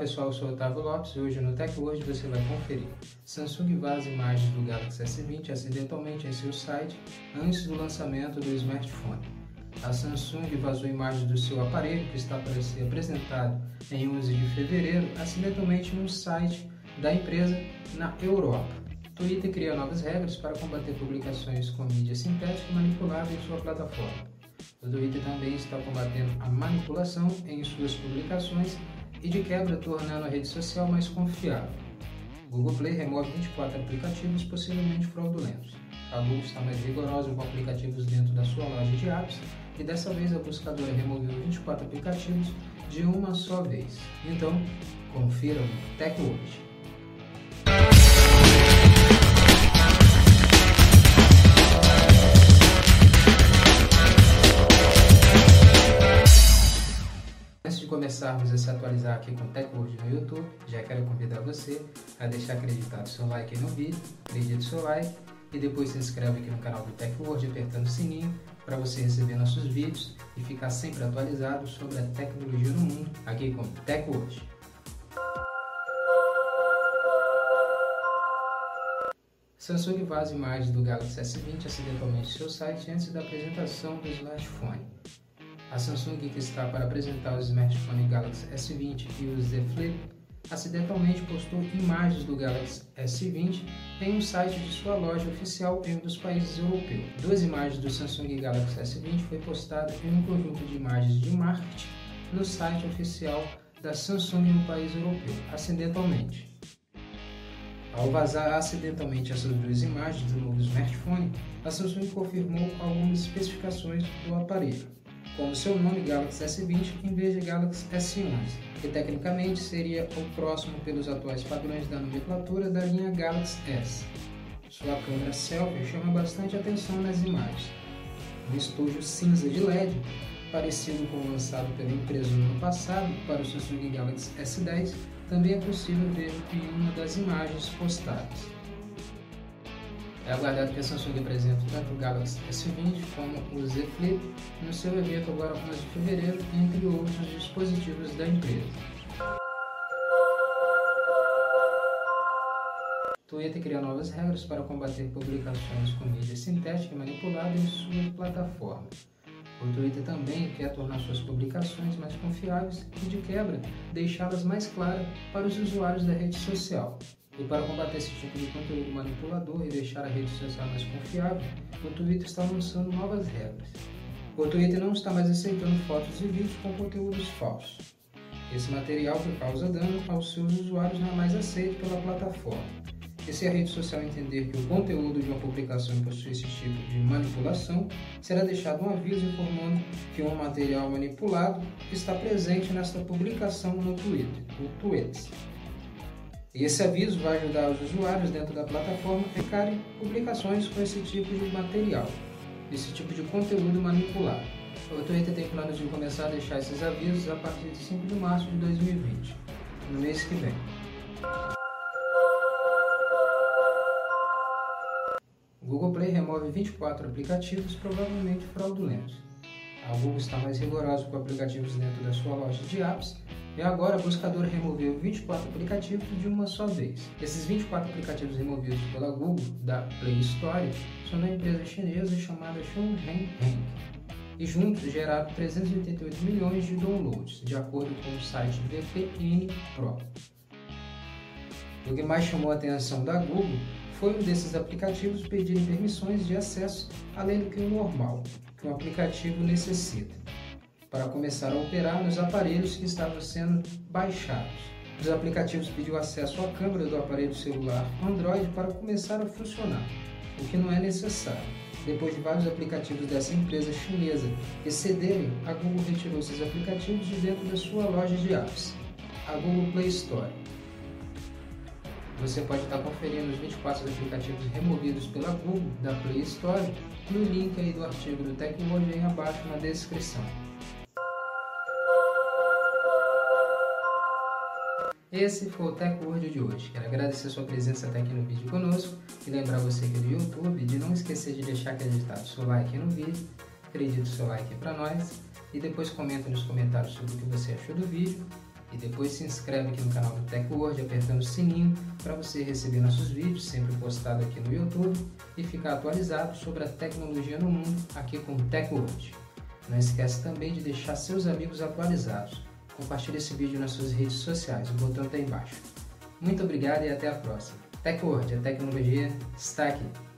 pessoal, eu sou Otávio Lopes e hoje no TechWord você vai conferir. Samsung vaza imagens do Galaxy S20 acidentalmente em seu site antes do lançamento do smartphone. A Samsung vazou imagens do seu aparelho que está para ser apresentado em 11 de fevereiro acidentalmente no site da empresa na Europa. Twitter cria novas regras para combater publicações com mídia sintética manipulada em sua plataforma. O Twitter também está combatendo a manipulação em suas publicações e de quebra tornando a rede social mais confiável. Google Play remove 24 aplicativos possivelmente fraudulentos. A Google está mais rigorosa com aplicativos dentro da sua loja de apps e dessa vez a buscadora removeu 24 aplicativos de uma só vez. Então, confira o TechWatch. Começarmos a se atualizar aqui com TechWord no YouTube, já quero convidar você a deixar acreditado seu like no vídeo, acredite seu like e depois se inscreve aqui no canal do TechWord apertando o sininho para você receber nossos vídeos e ficar sempre atualizado sobre a tecnologia no mundo aqui com TechWord. Samsung vaza imagens do Galaxy S20 acidentalmente em seu site antes da apresentação do smartphone. A Samsung, que está para apresentar o smartphone Galaxy S20 e o Z Flip, acidentalmente postou imagens do Galaxy S20 em um site de sua loja oficial em um dos países europeus. Duas imagens do Samsung Galaxy S20 foi postada em um conjunto de imagens de marketing no site oficial da Samsung no país europeu, acidentalmente. Ao vazar acidentalmente essas duas imagens do novo smartphone, a Samsung confirmou algumas especificações do aparelho como seu nome Galaxy S20 em vez de Galaxy S11, que tecnicamente seria o próximo pelos atuais padrões da nomenclatura da linha Galaxy S. Sua câmera selfie chama bastante atenção nas imagens. Um estojo cinza de LED, parecido com o lançado pela empresa no ano passado para o Samsung Galaxy S10, também é possível ver em uma das imagens postadas. É aguardado que a Samsung apresente tanto o Galaxy S20 como o Z Flip no seu evento agora no mês de fevereiro, entre outros dispositivos da empresa. Twitter cria novas regras para combater publicações com mídia sintética manipulada em sua plataforma. O Twitter também quer tornar suas publicações mais confiáveis e, de quebra, deixá-las mais claras para os usuários da rede social. E para combater esse tipo de conteúdo manipulador e deixar a rede social mais confiável, o Twitter está lançando novas regras. O Twitter não está mais aceitando fotos e vídeos com conteúdos falsos. Esse material que causa dano aos seus usuários não é mais aceito pela plataforma. E se a rede social entender que o conteúdo de uma publicação possui esse tipo de manipulação, será deixado um aviso informando que um material manipulado está presente nesta publicação no Twitter, o Tweets. E esse aviso vai ajudar os usuários dentro da plataforma a ficarem publicações com esse tipo de material, esse tipo de conteúdo manipulado. O Twitter tem planos de começar a deixar esses avisos a partir de 5 de março de 2020, no mês que vem. Google Play remove 24 aplicativos provavelmente fraudulentos. A Google está mais rigorosa com aplicativos dentro da sua loja de apps e agora a buscadora removeu 24 aplicativos de uma só vez. Esses 24 aplicativos removidos pela Google da Play Store são da empresa chinesa chamada Shunheng Heng e juntos geraram 388 milhões de downloads, de acordo com o site VPN Pro. O que mais chamou a atenção da Google foi um desses aplicativos pedirem permissões de acesso além do que o normal que um aplicativo necessita para começar a operar nos aparelhos que estavam sendo baixados. Os aplicativos pediu acesso à câmera do aparelho celular Android para começar a funcionar, o que não é necessário. Depois de vários aplicativos dessa empresa chinesa excederem, a Google retirou esses aplicativos de dentro da sua loja de apps, a Google Play Store. Você pode estar conferindo os 24 aplicativos removidos pela Google da Play Store no link aí do artigo do Tecnologia abaixo na descrição. Esse foi o Tech Word de hoje. Quero agradecer sua presença até aqui no vídeo conosco e lembrar você é do YouTube de não esquecer de deixar acreditado seu like no vídeo, acredite seu like para nós e depois comenta nos comentários sobre o que você achou do vídeo e depois se inscreve aqui no canal do TechWord apertando o sininho para você receber nossos vídeos sempre postados aqui no YouTube e ficar atualizado sobre a tecnologia no mundo aqui com o TechWord. Não esquece também de deixar seus amigos atualizados. Compartilhe esse vídeo nas suas redes sociais, o botão está embaixo. Muito obrigado e até a próxima. TechWord, a tecnologia está aqui.